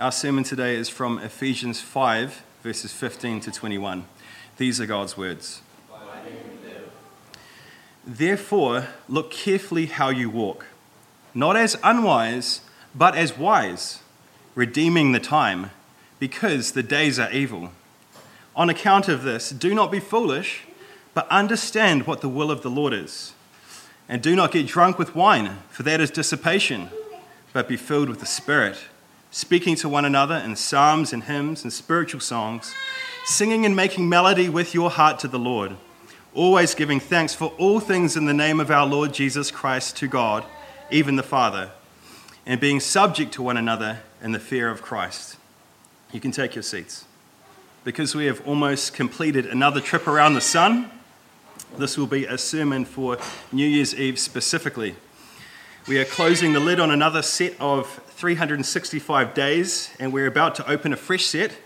Our sermon today is from Ephesians 5, verses 15 to 21. These are God's words. Therefore, look carefully how you walk, not as unwise, but as wise, redeeming the time, because the days are evil. On account of this, do not be foolish, but understand what the will of the Lord is. And do not get drunk with wine, for that is dissipation, but be filled with the Spirit, speaking to one another in psalms and hymns and spiritual songs, singing and making melody with your heart to the Lord, always giving thanks for all things in the name of our Lord Jesus Christ to God, even the Father, and being subject to one another in the fear of Christ. You can take your seats. Because we have almost completed another trip around the sun, this will be a sermon for New Year's Eve specifically. We are closing the lid on another set of 365 days, and we're about to open a fresh set.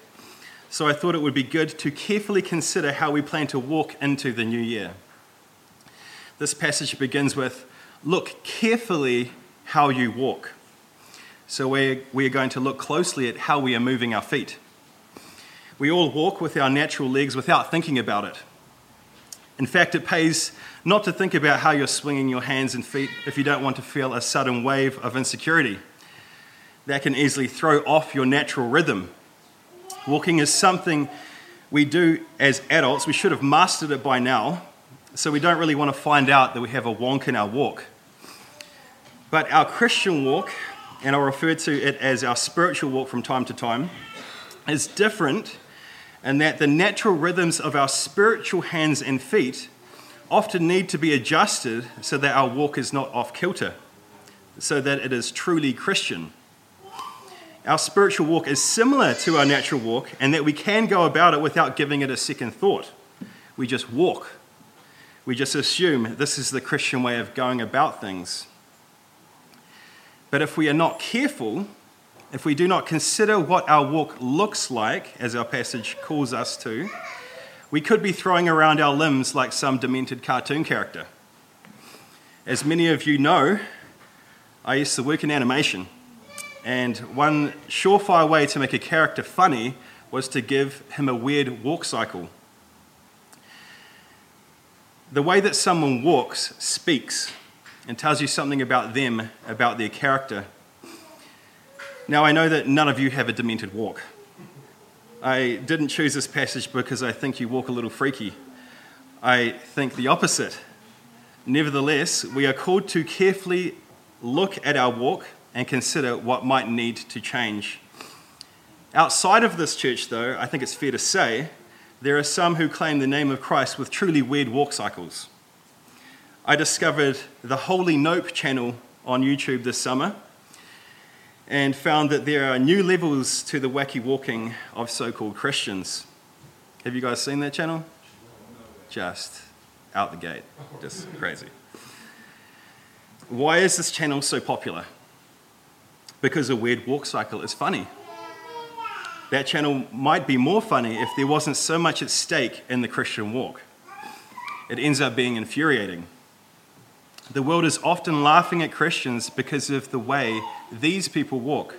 So I thought it would be good to carefully consider how we plan to walk into the new year. This passage begins with Look carefully how you walk. So we're, we're going to look closely at how we are moving our feet. We all walk with our natural legs without thinking about it. In fact, it pays not to think about how you're swinging your hands and feet if you don't want to feel a sudden wave of insecurity. That can easily throw off your natural rhythm. Walking is something we do as adults. We should have mastered it by now, so we don't really want to find out that we have a wonk in our walk. But our Christian walk, and I'll refer to it as our spiritual walk from time to time, is different and that the natural rhythms of our spiritual hands and feet often need to be adjusted so that our walk is not off kilter, so that it is truly Christian. Our spiritual walk is similar to our natural walk, and that we can go about it without giving it a second thought. We just walk. We just assume this is the Christian way of going about things. But if we are not careful, if we do not consider what our walk looks like, as our passage calls us to, we could be throwing around our limbs like some demented cartoon character. As many of you know, I used to work in animation, and one surefire way to make a character funny was to give him a weird walk cycle. The way that someone walks speaks and tells you something about them, about their character. Now, I know that none of you have a demented walk. I didn't choose this passage because I think you walk a little freaky. I think the opposite. Nevertheless, we are called to carefully look at our walk and consider what might need to change. Outside of this church, though, I think it's fair to say there are some who claim the name of Christ with truly weird walk cycles. I discovered the Holy Nope channel on YouTube this summer and found that there are new levels to the wacky walking of so called Christians. Have you guys seen that channel? Just out the gate. Just crazy. Why is this channel so popular? Because a weird walk cycle is funny. That channel might be more funny if there wasn't so much at stake in the Christian walk. It ends up being infuriating. The world is often laughing at Christians because of the way these people walk.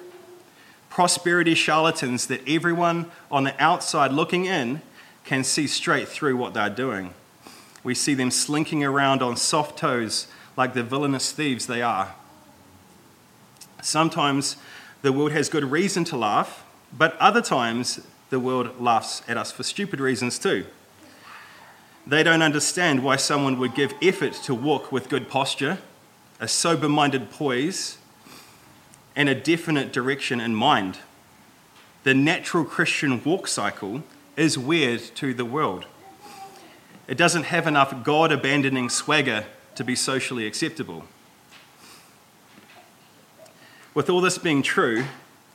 Prosperity charlatans that everyone on the outside looking in can see straight through what they're doing. We see them slinking around on soft toes like the villainous thieves they are. Sometimes the world has good reason to laugh, but other times the world laughs at us for stupid reasons too. They don't understand why someone would give effort to walk with good posture, a sober minded poise, and a definite direction in mind. The natural Christian walk cycle is weird to the world. It doesn't have enough God abandoning swagger to be socially acceptable. With all this being true,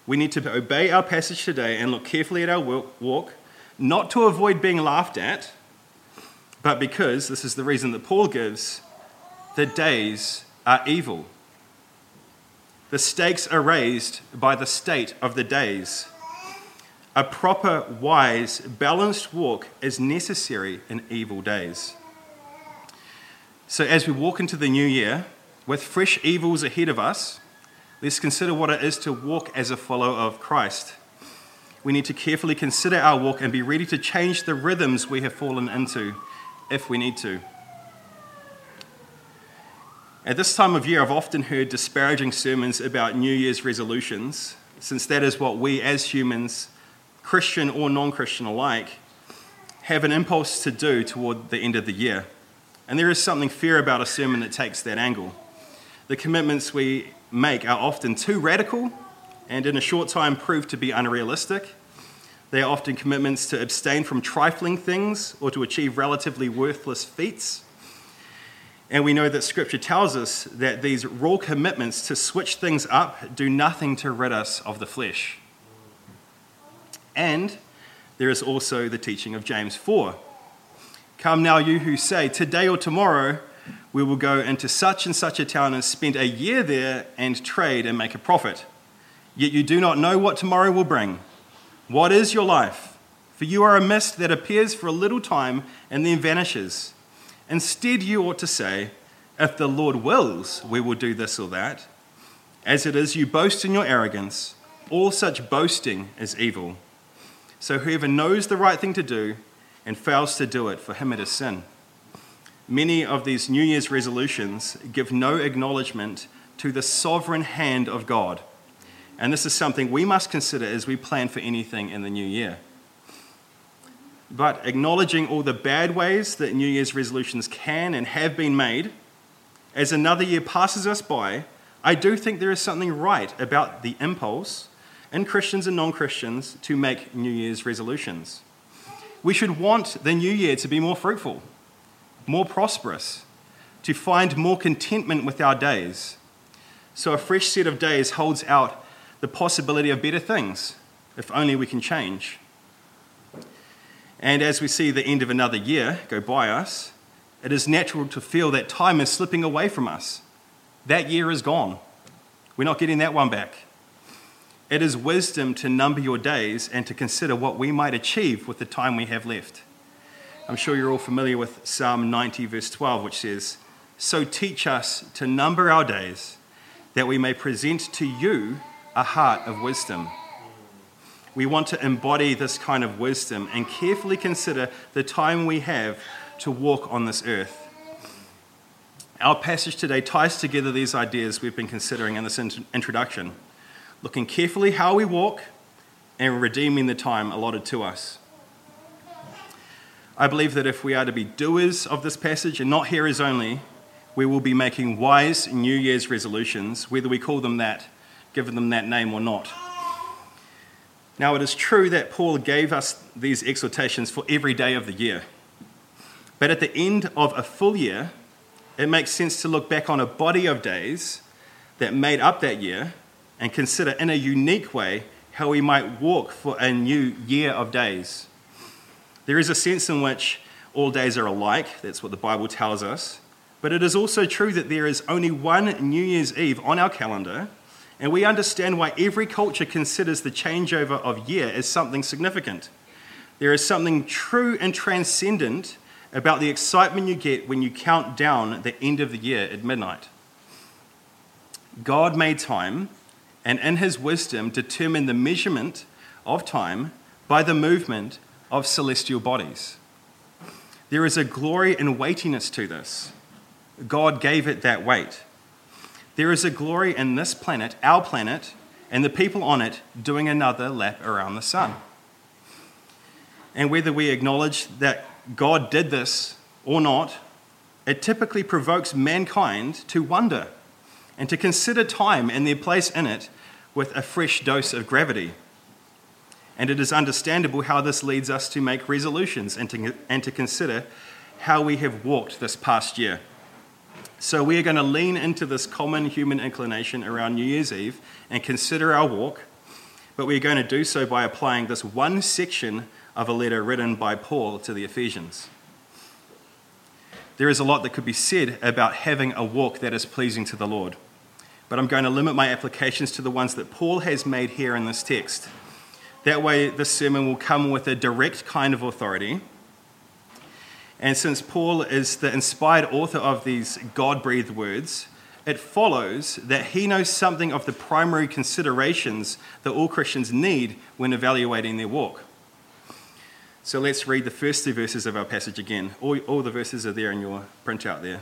we need to obey our passage today and look carefully at our walk, not to avoid being laughed at but because, this is the reason that Paul gives, the days are evil. The stakes are raised by the state of the days. A proper, wise, balanced walk is necessary in evil days. So, as we walk into the new year with fresh evils ahead of us, let's consider what it is to walk as a follower of Christ. We need to carefully consider our walk and be ready to change the rhythms we have fallen into if we need to. At this time of year, I've often heard disparaging sermons about New Year's resolutions, since that is what we as humans, Christian or non Christian alike, have an impulse to do toward the end of the year. And there is something fair about a sermon that takes that angle. The commitments we make are often too radical and in a short time prove to be unrealistic. They are often commitments to abstain from trifling things or to achieve relatively worthless feats. And we know that Scripture tells us that these raw commitments to switch things up do nothing to rid us of the flesh. And there is also the teaching of James 4. Come now, you who say, Today or tomorrow we will go into such and such a town and spend a year there and trade and make a profit. Yet you do not know what tomorrow will bring. What is your life? For you are a mist that appears for a little time and then vanishes. Instead, you ought to say, If the Lord wills, we will do this or that. As it is, you boast in your arrogance. All such boasting is evil. So whoever knows the right thing to do and fails to do it, for him it is sin. Many of these New Year's resolutions give no acknowledgement to the sovereign hand of God and this is something we must consider as we plan for anything in the new year. But acknowledging all the bad ways that New Year's resolutions can and have been made, as another year passes us by, I do think there is something right about the impulse in Christians and non Christians to make New Year's resolutions. We should want the new year to be more fruitful, more prosperous, to find more contentment with our days. So a fresh set of days holds out the possibility of better things, if only we can change. And as we see the end of another year go by us, it is natural to feel that time is slipping away from us. That year is gone. We're not getting that one back. It is wisdom to number your days and to consider what we might achieve with the time we have left. I'm sure you're all familiar with Psalm 90, verse 12, which says, So teach us to number our days, that we may present to you a heart of wisdom. We want to embody this kind of wisdom and carefully consider the time we have to walk on this earth. Our passage today ties together these ideas we've been considering in this introduction, looking carefully how we walk and redeeming the time allotted to us. I believe that if we are to be doers of this passage and not hearers only, we will be making wise New Year's resolutions, whether we call them that given them that name or not. Now, it is true that Paul gave us these exhortations for every day of the year. But at the end of a full year, it makes sense to look back on a body of days that made up that year and consider in a unique way how we might walk for a new year of days. There is a sense in which all days are alike, that's what the Bible tells us. But it is also true that there is only one New Year's Eve on our calendar and we understand why every culture considers the changeover of year as something significant. There is something true and transcendent about the excitement you get when you count down the end of the year at midnight. God made time, and in his wisdom determined the measurement of time by the movement of celestial bodies. There is a glory and weightiness to this. God gave it that weight. There is a glory in this planet, our planet, and the people on it doing another lap around the sun. And whether we acknowledge that God did this or not, it typically provokes mankind to wonder and to consider time and their place in it with a fresh dose of gravity. And it is understandable how this leads us to make resolutions and to, and to consider how we have walked this past year. So we are going to lean into this common human inclination around New Year's Eve and consider our walk, but we're going to do so by applying this one section of a letter written by Paul to the Ephesians. There is a lot that could be said about having a walk that is pleasing to the Lord, but I'm going to limit my applications to the ones that Paul has made here in this text. That way, this sermon will come with a direct kind of authority and since Paul is the inspired author of these God breathed words, it follows that he knows something of the primary considerations that all Christians need when evaluating their walk. So let's read the first two verses of our passage again. All, all the verses are there in your printout there.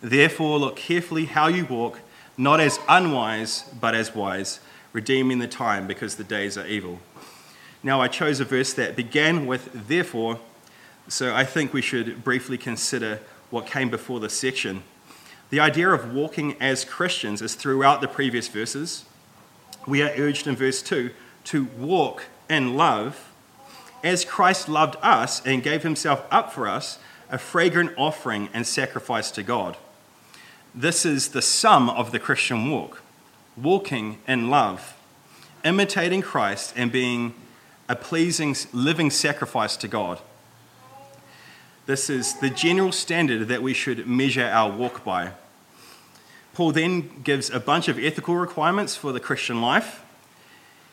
Therefore, look carefully how you walk, not as unwise, but as wise, redeeming the time because the days are evil. Now, I chose a verse that began with therefore, so I think we should briefly consider what came before this section. The idea of walking as Christians is throughout the previous verses. We are urged in verse 2 to walk in love as Christ loved us and gave himself up for us, a fragrant offering and sacrifice to God. This is the sum of the Christian walk walking in love, imitating Christ, and being a pleasing living sacrifice to God. This is the general standard that we should measure our walk by. Paul then gives a bunch of ethical requirements for the Christian life,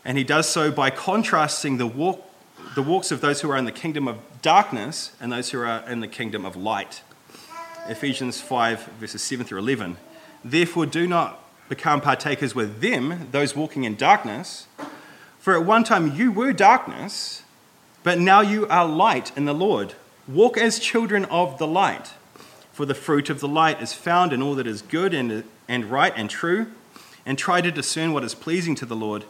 and he does so by contrasting the, walk, the walks of those who are in the kingdom of darkness and those who are in the kingdom of light. Ephesians 5, verses 7 through 11. Therefore, do not become partakers with them, those walking in darkness, for at one time you were darkness, but now you are light in the Lord. Walk as children of the light. For the fruit of the light is found in all that is good and, and right and true, and try to discern what is pleasing to the Lord.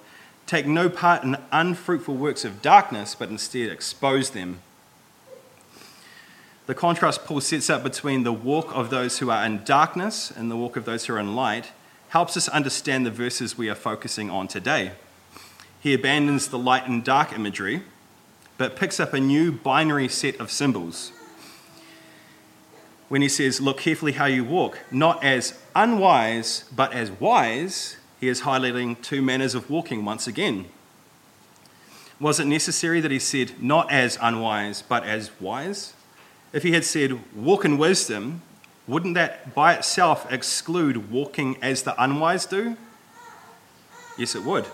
Take no part in unfruitful works of darkness, but instead expose them. The contrast Paul sets up between the walk of those who are in darkness and the walk of those who are in light helps us understand the verses we are focusing on today. He abandons the light and dark imagery, but picks up a new binary set of symbols when he says, Look carefully how you walk, not as unwise, but as wise, he is highlighting two manners of walking once again. Was it necessary that he said, Not as unwise, but as wise? If he had said, Walk in wisdom, wouldn't that by itself exclude walking as the unwise do? Yes, it would.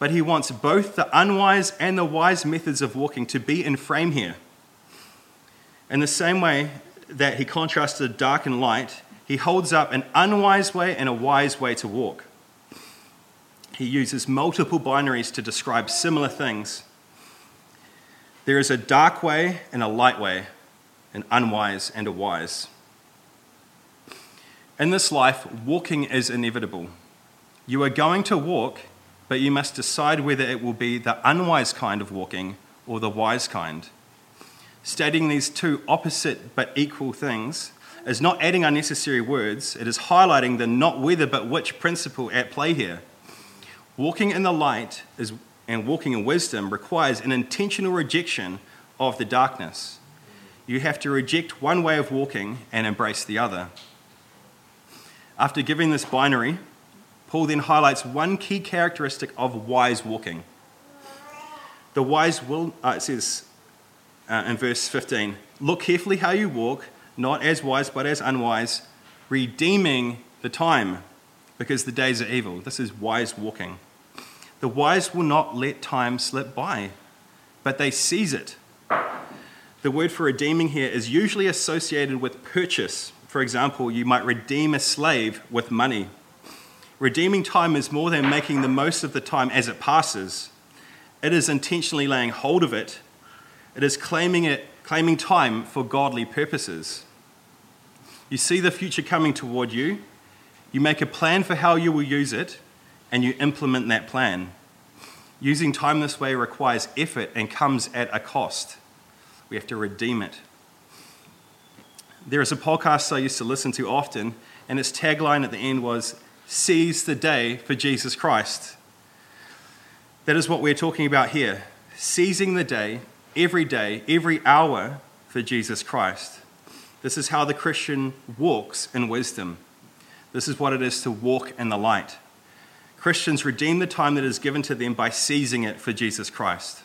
But he wants both the unwise and the wise methods of walking to be in frame here. In the same way that he contrasted dark and light, he holds up an unwise way and a wise way to walk. He uses multiple binaries to describe similar things. There is a dark way and a light way, an unwise and a wise. In this life, walking is inevitable. You are going to walk, but you must decide whether it will be the unwise kind of walking or the wise kind. Stating these two opposite but equal things is not adding unnecessary words, it is highlighting the not whether but which principle at play here. Walking in the light is, and walking in wisdom requires an intentional rejection of the darkness. You have to reject one way of walking and embrace the other. After giving this binary, Paul then highlights one key characteristic of wise walking. The wise will, uh, it says, uh, in verse 15 Look carefully how you walk, not as wise but as unwise, redeeming the time, because the days are evil. This is wise walking. The wise will not let time slip by, but they seize it. The word for redeeming here is usually associated with purchase. For example, you might redeem a slave with money. Redeeming time is more than making the most of the time as it passes. It is intentionally laying hold of it it is claiming, it, claiming time for godly purposes. You see the future coming toward you, you make a plan for how you will use it, and you implement that plan. Using time this way requires effort and comes at a cost. We have to redeem it. There is a podcast I used to listen to often, and its tagline at the end was Seize the day for Jesus Christ. That is what we're talking about here seizing the day every day, every hour for Jesus Christ. This is how the Christian walks in wisdom. This is what it is to walk in the light. Christians redeem the time that is given to them by seizing it for Jesus Christ.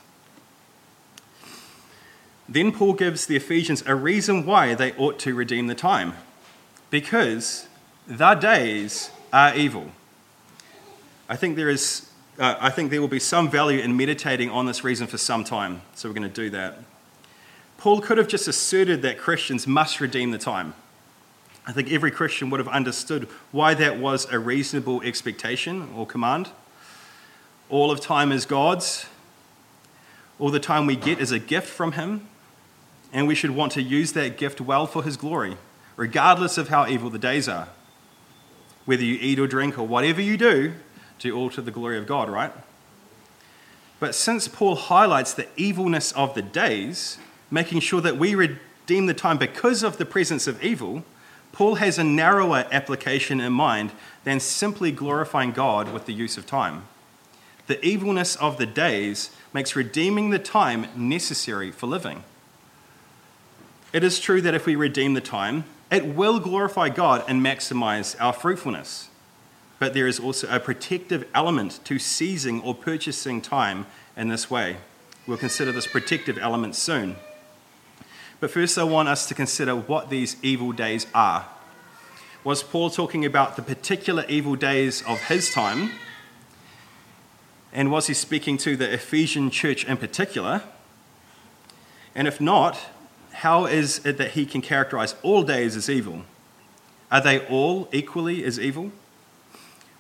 Then Paul gives the Ephesians a reason why they ought to redeem the time. Because the days are evil. I think there is uh, I think there will be some value in meditating on this reason for some time, so we're going to do that. Paul could have just asserted that Christians must redeem the time. I think every Christian would have understood why that was a reasonable expectation or command. All of time is God's, all the time we get is a gift from Him, and we should want to use that gift well for His glory, regardless of how evil the days are. Whether you eat or drink or whatever you do, do all to the glory of God, right? But since Paul highlights the evilness of the days, making sure that we redeem the time because of the presence of evil, Paul has a narrower application in mind than simply glorifying God with the use of time. The evilness of the days makes redeeming the time necessary for living. It is true that if we redeem the time, it will glorify God and maximize our fruitfulness. But there is also a protective element to seizing or purchasing time in this way. We'll consider this protective element soon. But first, I want us to consider what these evil days are. Was Paul talking about the particular evil days of his time? And was he speaking to the Ephesian church in particular? And if not, how is it that he can characterize all days as evil? Are they all equally as evil?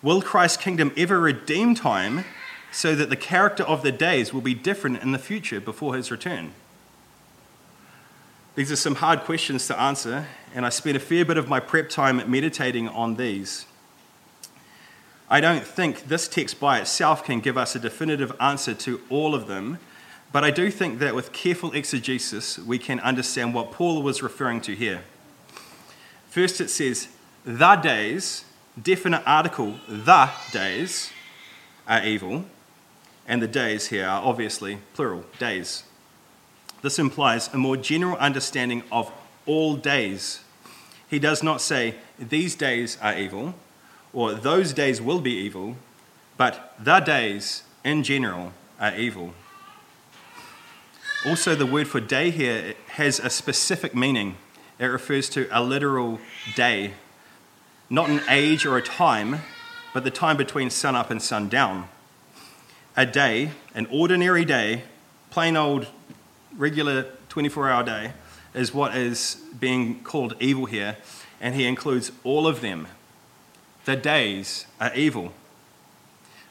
Will Christ's kingdom ever redeem time so that the character of the days will be different in the future before his return? These are some hard questions to answer, and I spent a fair bit of my prep time meditating on these. I don't think this text by itself can give us a definitive answer to all of them, but I do think that with careful exegesis, we can understand what Paul was referring to here. First, it says, the days, definite article, the days are evil, and the days here are obviously plural, days. This implies a more general understanding of all days. He does not say, these days are evil, or those days will be evil, but the days in general are evil. Also, the word for day here has a specific meaning. It refers to a literal day, not an age or a time, but the time between sun up and sundown. A day, an ordinary day, plain old regular 24 hour day is what is being called evil here, and he includes all of them. The days are evil.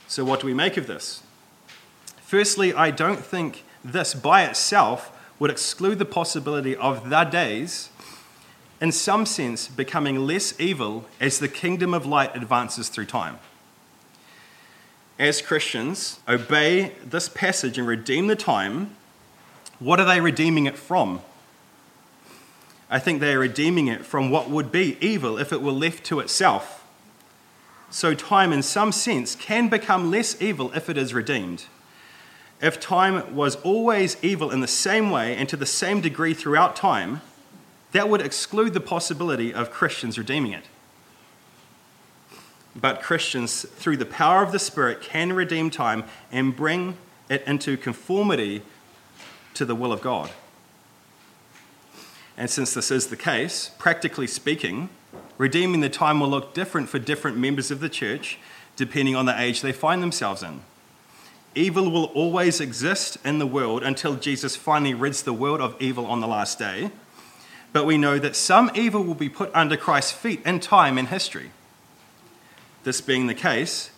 So, what do we make of this? Firstly, I don't think this by itself would exclude the possibility of the days, in some sense, becoming less evil as the kingdom of light advances through time. As Christians, obey this passage and redeem the time what are they redeeming it from? I think they are redeeming it from what would be evil if it were left to itself. So, time, in some sense, can become less evil if it is redeemed. If time was always evil in the same way and to the same degree throughout time, that would exclude the possibility of Christians redeeming it. But Christians, through the power of the Spirit, can redeem time and bring it into conformity to the will of God. And since this is the case, practically speaking, redeeming the time will look different for different members of the church depending on the age they find themselves in. Evil will always exist in the world until Jesus finally rids the world of evil on the last day. But we know that some evil will be put under Christ's feet in time and history. This being the case,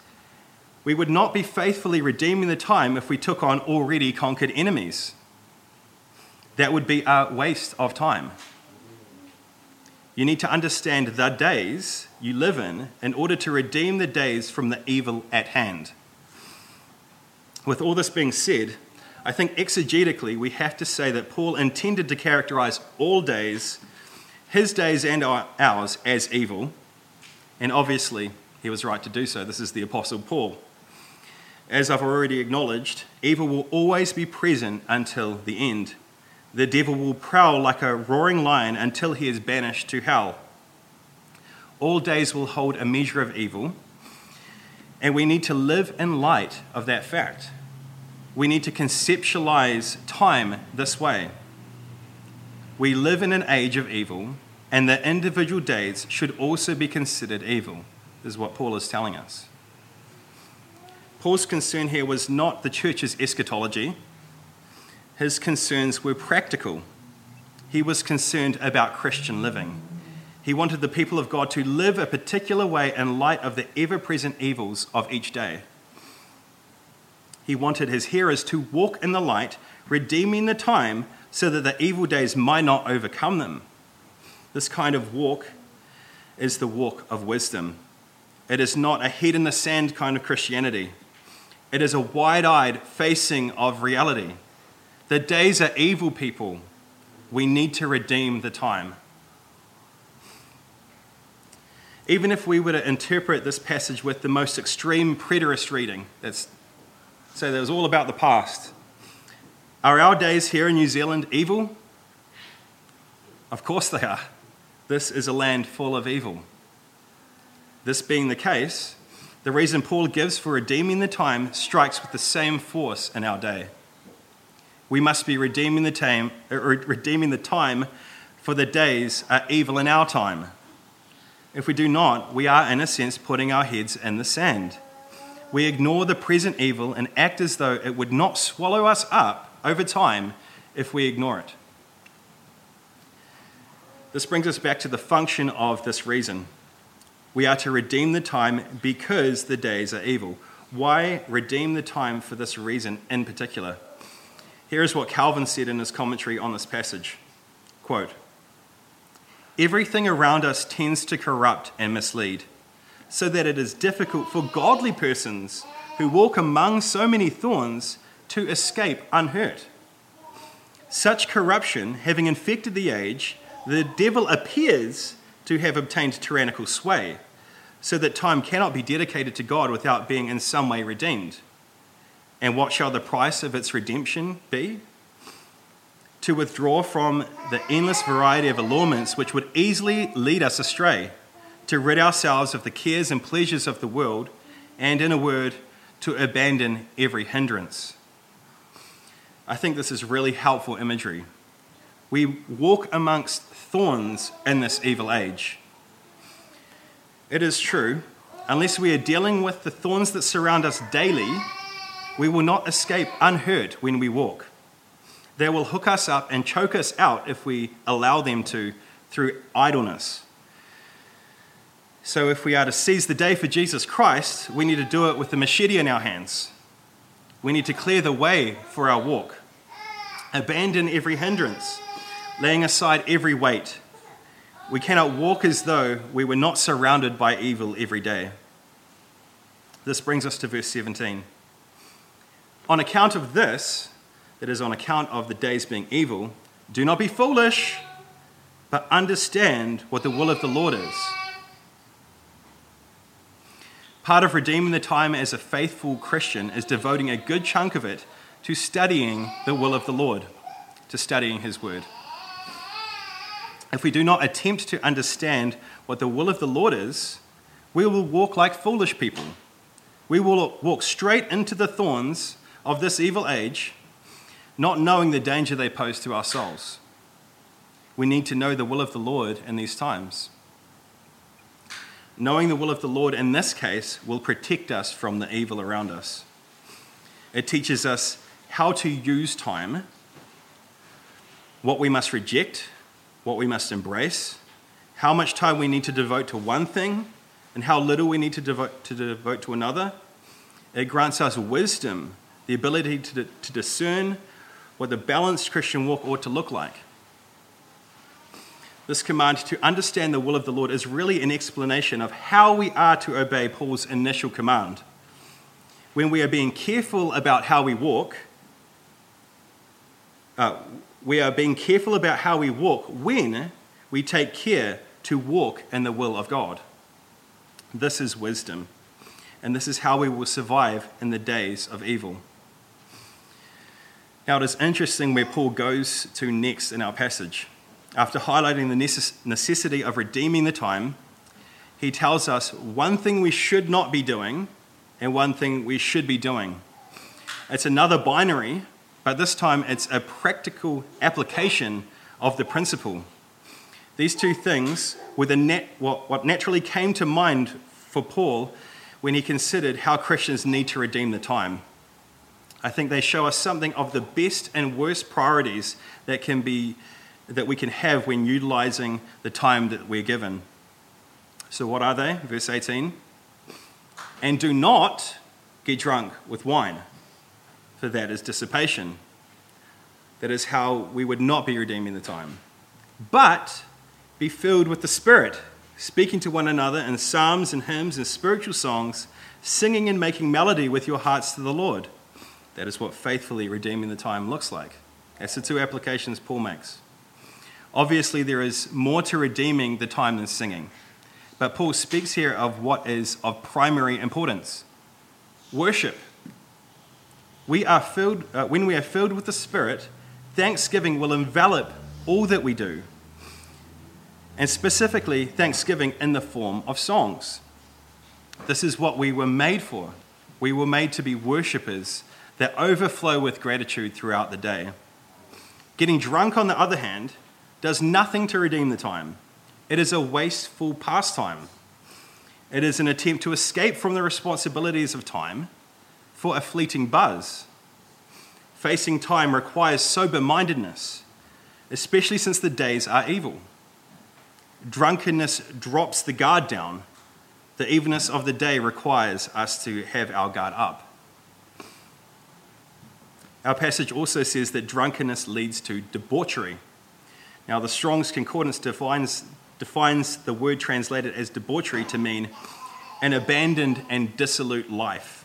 we would not be faithfully redeeming the time if we took on already conquered enemies. That would be a waste of time. You need to understand the days you live in in order to redeem the days from the evil at hand. With all this being said, I think exegetically we have to say that Paul intended to characterize all days, his days and our, ours, as evil, and obviously he was right to do so. This is the Apostle Paul. As I've already acknowledged, evil will always be present until the end the devil will prowl like a roaring lion until he is banished to hell. All days will hold a measure of evil, and we need to live in light of that fact. We need to conceptualize time this way. We live in an age of evil, and the individual days should also be considered evil, is what Paul is telling us. Paul's concern here was not the church's eschatology his concerns were practical. He was concerned about Christian living. He wanted the people of God to live a particular way in light of the ever present evils of each day. He wanted his hearers to walk in the light, redeeming the time so that the evil days might not overcome them. This kind of walk is the walk of wisdom. It is not a head in the sand kind of Christianity. It is a wide eyed facing of reality. The days are evil, people. We need to redeem the time. Even if we were to interpret this passage with the most extreme preterist reading, that's say that was all about the past. Are our days here in New Zealand evil? Of course they are. This is a land full of evil. This being the case, the reason Paul gives for redeeming the time strikes with the same force in our day. We must be redeeming the time, uh, redeeming the time for the days are evil in our time. If we do not, we are, in a sense, putting our heads in the sand. We ignore the present evil and act as though it would not swallow us up over time if we ignore it. This brings us back to the function of this reason. We are to redeem the time because the days are evil. Why redeem the time for this reason in particular? Here is what Calvin said in his commentary on this passage Quote, Everything around us tends to corrupt and mislead, so that it is difficult for godly persons who walk among so many thorns to escape unhurt. Such corruption having infected the age, the devil appears to have obtained tyrannical sway, so that time cannot be dedicated to God without being in some way redeemed. And what shall the price of its redemption be? To withdraw from the endless variety of allurements which would easily lead us astray, to rid ourselves of the cares and pleasures of the world, and, in a word, to abandon every hindrance. I think this is really helpful imagery. We walk amongst thorns in this evil age. It is true, unless we are dealing with the thorns that surround us daily, we will not escape unhurt when we walk. They will hook us up and choke us out if we allow them to through idleness. So, if we are to seize the day for Jesus Christ, we need to do it with the machete in our hands. We need to clear the way for our walk, abandon every hindrance, laying aside every weight. We cannot walk as though we were not surrounded by evil every day. This brings us to verse 17. On account of this, that is on account of the days being evil, do not be foolish, but understand what the will of the Lord is. Part of redeeming the time as a faithful Christian is devoting a good chunk of it to studying the will of the Lord, to studying His Word. If we do not attempt to understand what the will of the Lord is, we will walk like foolish people. We will walk straight into the thorns of this evil age not knowing the danger they pose to our souls. We need to know the will of the Lord in these times. Knowing the will of the Lord in this case will protect us from the evil around us. It teaches us how to use time, what we must reject, what we must embrace, how much time we need to devote to one thing, and how little we need to devote to, devote to another. It grants us wisdom, the ability to, to discern what the balanced Christian walk ought to look like. This command to understand the will of the Lord is really an explanation of how we are to obey Paul's initial command. When we are being careful about how we walk, uh, we are being careful about how we walk when we take care to walk in the will of God. This is wisdom, and this is how we will survive in the days of evil. Now, it is interesting where Paul goes to next in our passage. After highlighting the necessity of redeeming the time, he tells us one thing we should not be doing and one thing we should be doing. It's another binary, but this time it's a practical application of the principle. These two things were the net, what, what naturally came to mind for Paul when he considered how Christians need to redeem the time. I think they show us something of the best and worst priorities that can be that we can have when utilizing the time that we're given. So, what are they? Verse 18. And do not get drunk with wine, for that is dissipation. That is how we would not be redeeming the time. But be filled with the Spirit, speaking to one another in psalms and hymns and spiritual songs, singing and making melody with your hearts to the Lord. That is what faithfully redeeming the time looks like. That's the two applications Paul makes. Obviously, there is more to redeeming the time than singing. But Paul speaks here of what is of primary importance worship. We are filled, uh, when we are filled with the Spirit, thanksgiving will envelop all that we do. And specifically, thanksgiving in the form of songs. This is what we were made for. We were made to be worshippers that overflow with gratitude throughout the day. Getting drunk, on the other hand, does nothing to redeem the time. It is a wasteful pastime. It is an attempt to escape from the responsibilities of time for a fleeting buzz. Facing time requires sober mindedness, especially since the days are evil. Drunkenness drops the guard down. The evenness of the day requires us to have our guard up. Our passage also says that drunkenness leads to debauchery. Now, the Strong's Concordance defines, defines the word translated as debauchery to mean an abandoned and dissolute life.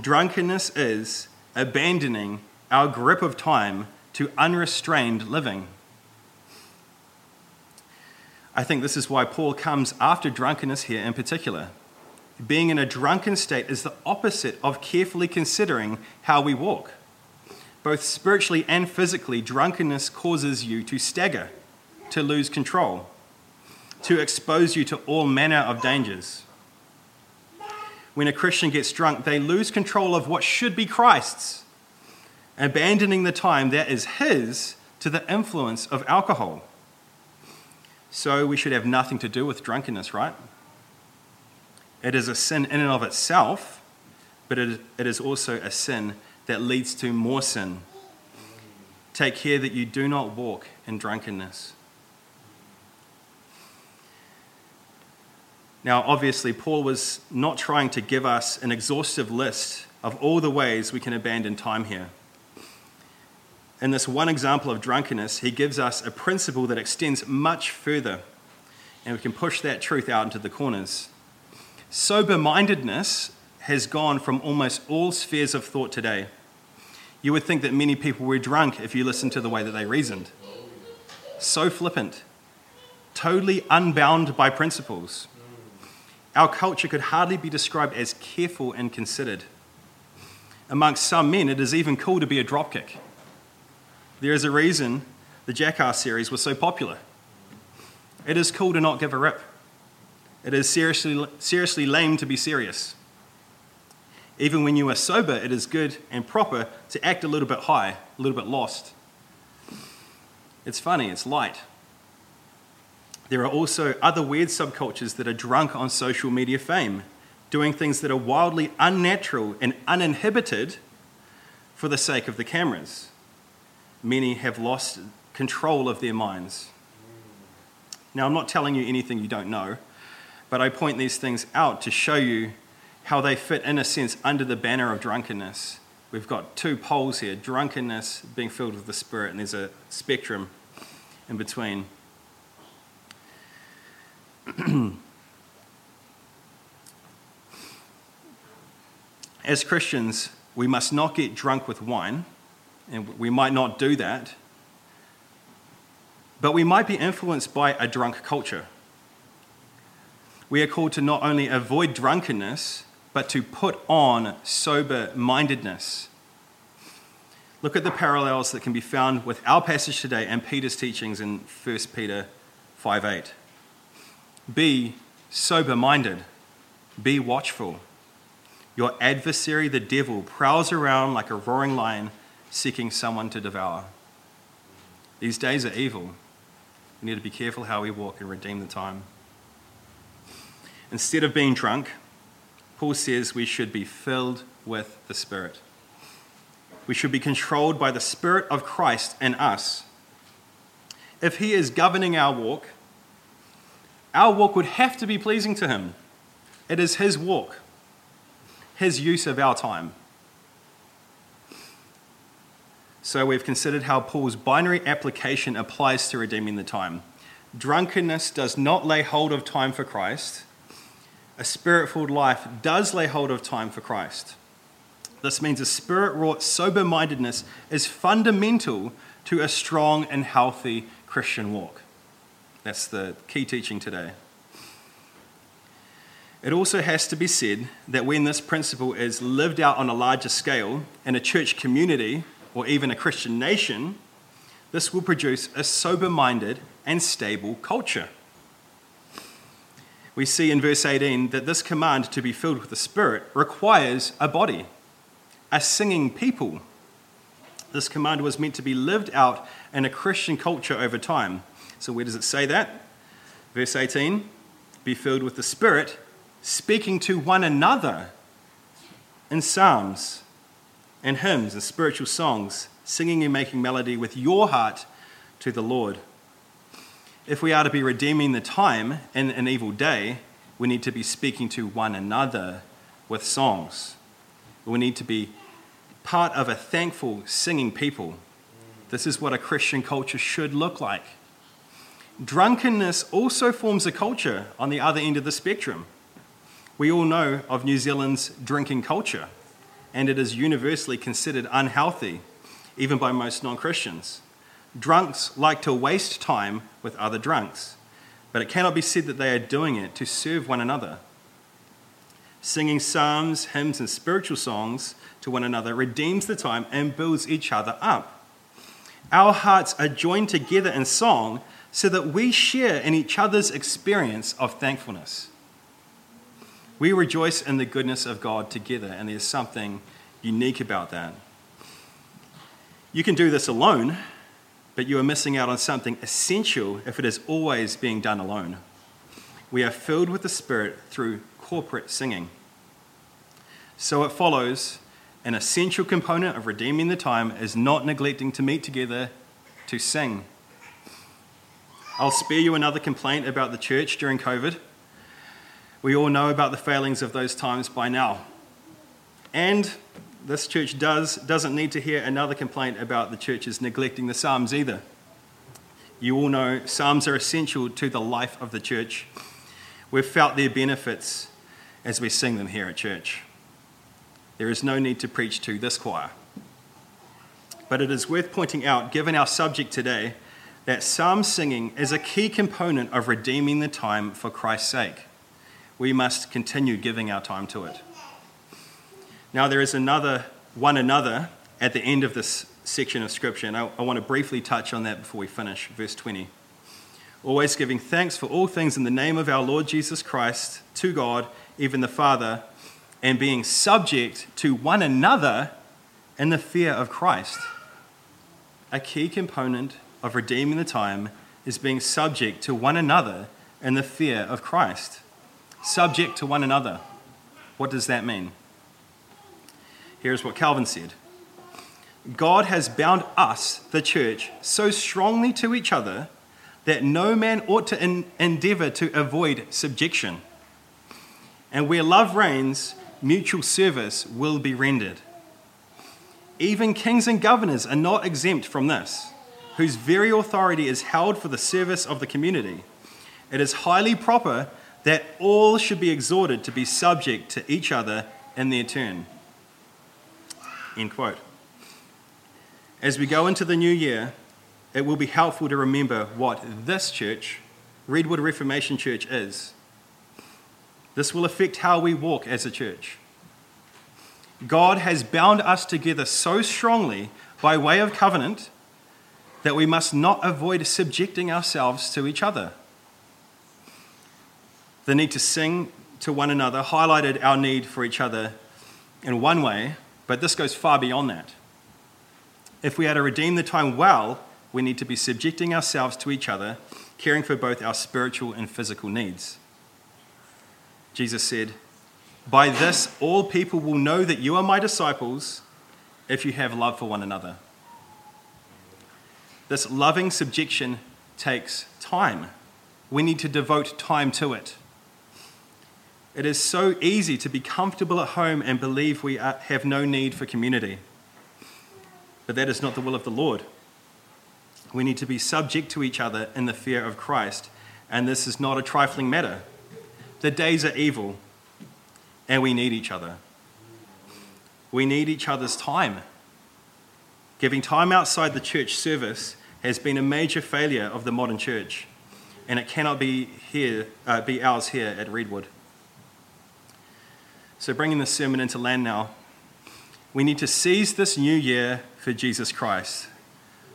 Drunkenness is abandoning our grip of time to unrestrained living. I think this is why Paul comes after drunkenness here in particular. Being in a drunken state is the opposite of carefully considering how we walk both spiritually and physically, drunkenness causes you to stagger, to lose control, to expose you to all manner of dangers. When a Christian gets drunk, they lose control of what should be Christ's, abandoning the time that is His to the influence of alcohol. So we should have nothing to do with drunkenness, right? It is a sin in and of itself, but it is also a sin that leads to more sin. Take care that you do not walk in drunkenness. Now, obviously, Paul was not trying to give us an exhaustive list of all the ways we can abandon time here. In this one example of drunkenness, he gives us a principle that extends much further, and we can push that truth out into the corners. Sober mindedness has gone from almost all spheres of thought today. You would think that many people were drunk if you listened to the way that they reasoned. So flippant, totally unbound by principles. Our culture could hardly be described as careful and considered. Amongst some men, it is even cool to be a dropkick. There is a reason the Jackass series was so popular. It is cool to not give a rip. It is seriously, seriously lame to be serious. Even when you are sober, it is good and proper to act a little bit high, a little bit lost. It's funny, it's light. There are also other weird subcultures that are drunk on social media fame, doing things that are wildly unnatural and uninhibited for the sake of the cameras. Many have lost control of their minds. Now, I'm not telling you anything you don't know, but I point these things out to show you how they fit, in a sense, under the banner of drunkenness. We've got two poles here drunkenness being filled with the Spirit, and there's a spectrum in between. As Christians, we must not get drunk with wine, and we might not do that, but we might be influenced by a drunk culture. We are called to not only avoid drunkenness, but to put on sober mindedness. Look at the parallels that can be found with our passage today and Peter's teachings in 1 Peter 5 8. Be sober minded, be watchful. Your adversary, the devil, prowls around like a roaring lion seeking someone to devour. These days are evil. We need to be careful how we walk and redeem the time. Instead of being drunk, Paul says we should be filled with the Spirit. We should be controlled by the Spirit of Christ in us. if He is governing our walk, our walk would have to be pleasing to Him. It is His walk, His use of our time. So we've considered how Paul's binary application applies to redeeming the time. Drunkenness does not lay hold of time for Christ. A spirit filled life does lay hold of time for Christ. This means a spirit wrought sober mindedness is fundamental to a strong and healthy Christian walk. That's the key teaching today. It also has to be said that when this principle is lived out on a larger scale in a church community, or even a Christian nation, this will produce a sober minded and stable culture. We see in verse 18 that this command to be filled with the Spirit requires a body, a singing people. This command was meant to be lived out in a Christian culture over time. So, where does it say that? Verse 18 Be filled with the Spirit, speaking to one another in psalms and hymns and spiritual songs, singing and making melody with your heart to the Lord. If we are to be redeeming the time in an evil day, we need to be speaking to one another with songs. We need to be part of a thankful, singing people. This is what a Christian culture should look like. Drunkenness also forms a culture on the other end of the spectrum. We all know of New Zealand's drinking culture and it is universally considered unhealthy, even by most non Christians. Drunks like to waste time with other drunks, but it cannot be said that they are doing it to serve one another. Singing psalms, hymns, and spiritual songs to one another redeems the time and builds each other up. Our hearts are joined together in song so that we share in each other's experience of thankfulness. We rejoice in the goodness of God together, and there's something unique about that. You can do this alone, but you are missing out on something essential if it is always being done alone. We are filled with the Spirit through corporate singing. So it follows an essential component of redeeming the time is not neglecting to meet together to sing. I'll spare you another complaint about the church during COVID. We all know about the failings of those times by now. And this church does, doesn't need to hear another complaint about the churches neglecting the Psalms either. You all know Psalms are essential to the life of the church. We've felt their benefits as we sing them here at church. There is no need to preach to this choir. But it is worth pointing out, given our subject today, that psalm singing is a key component of redeeming the time for Christ's sake we must continue giving our time to it. Now, there is another one another at the end of this section of Scripture, and I, I want to briefly touch on that before we finish. Verse 20. Always giving thanks for all things in the name of our Lord Jesus Christ to God, even the Father, and being subject to one another in the fear of Christ. A key component of redeeming the time is being subject to one another in the fear of Christ subject to one another. What does that mean? Here's what Calvin said God has bound us, the church, so strongly to each other that no man ought to in- endeavor to avoid subjection. And where love reigns, mutual service will be rendered. Even kings and governors are not exempt from this, whose very authority is held for the service of the community. It is highly proper that all should be exhorted to be subject to each other in their turn. End quote. As we go into the new year, it will be helpful to remember what this church, Redwood Reformation Church, is. This will affect how we walk as a church. God has bound us together so strongly by way of covenant that we must not avoid subjecting ourselves to each other. The need to sing to one another highlighted our need for each other in one way, but this goes far beyond that. If we are to redeem the time well, we need to be subjecting ourselves to each other, caring for both our spiritual and physical needs. Jesus said, By this all people will know that you are my disciples if you have love for one another. This loving subjection takes time. We need to devote time to it. It is so easy to be comfortable at home and believe we have no need for community. But that is not the will of the Lord. We need to be subject to each other in the fear of Christ, and this is not a trifling matter. The days are evil, and we need each other. We need each other's time. Giving time outside the church service has been a major failure of the modern church, and it cannot be, here, uh, be ours here at Redwood. So, bringing the sermon into land now, we need to seize this new year for Jesus Christ.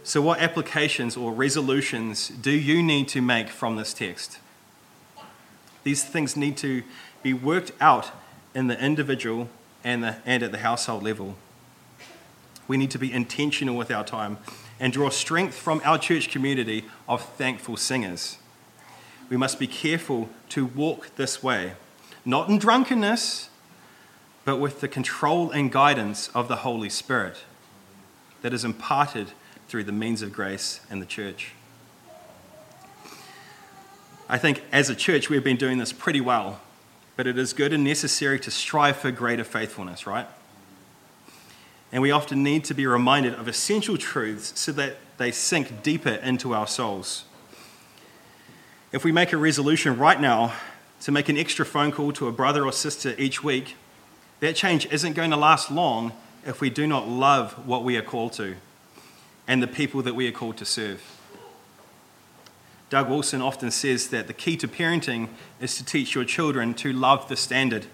So, what applications or resolutions do you need to make from this text? These things need to be worked out in the individual and, the, and at the household level. We need to be intentional with our time and draw strength from our church community of thankful singers. We must be careful to walk this way, not in drunkenness, but with the control and guidance of the Holy Spirit that is imparted through the means of grace and the church. I think as a church, we've been doing this pretty well, but it is good and necessary to strive for greater faithfulness, right? And we often need to be reminded of essential truths so that they sink deeper into our souls. If we make a resolution right now to make an extra phone call to a brother or sister each week, that change isn't going to last long if we do not love what we are called to and the people that we are called to serve. Doug Wilson often says that the key to parenting is to teach your children to love the standard.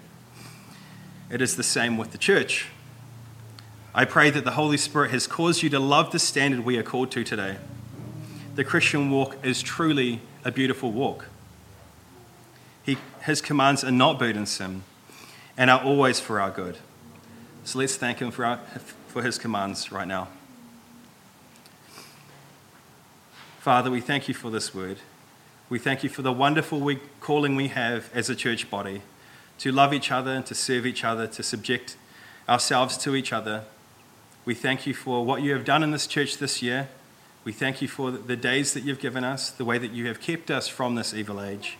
It is the same with the church. I pray that the Holy Spirit has caused you to love the standard we are called to today. The Christian walk is truly a beautiful walk. He, his commands are not burdensome and are always for our good. So let's thank Him for, our, for His commands right now. Father, we thank you for this word. We thank you for the wonderful calling we have as a church body to love each other and to serve each other, to subject ourselves to each other. We thank you for what you have done in this church this year. We thank you for the days that you've given us, the way that you have kept us from this evil age,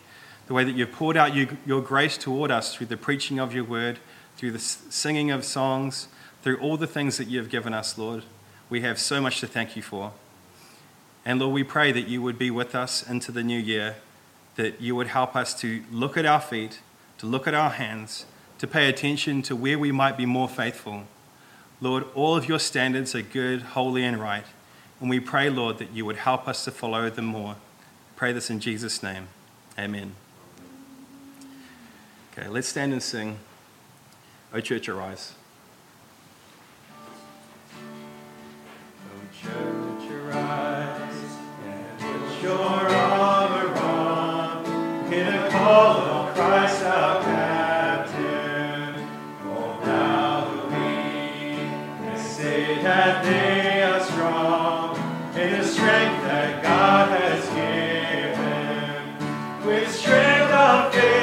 the way that you've poured out your grace toward us through the preaching of your word, through the singing of songs, through all the things that you have given us, Lord. We have so much to thank you for. And Lord, we pray that you would be with us into the new year, that you would help us to look at our feet, to look at our hands, to pay attention to where we might be more faithful. Lord, all of your standards are good, holy, and right. And we pray, Lord, that you would help us to follow them more. Pray this in Jesus' name. Amen. Okay, let's stand and sing. O church, arise. Church, arise, and put your armor on in call Christ our captain. Now say that they are strong in the strength that God has given. With strength of faith.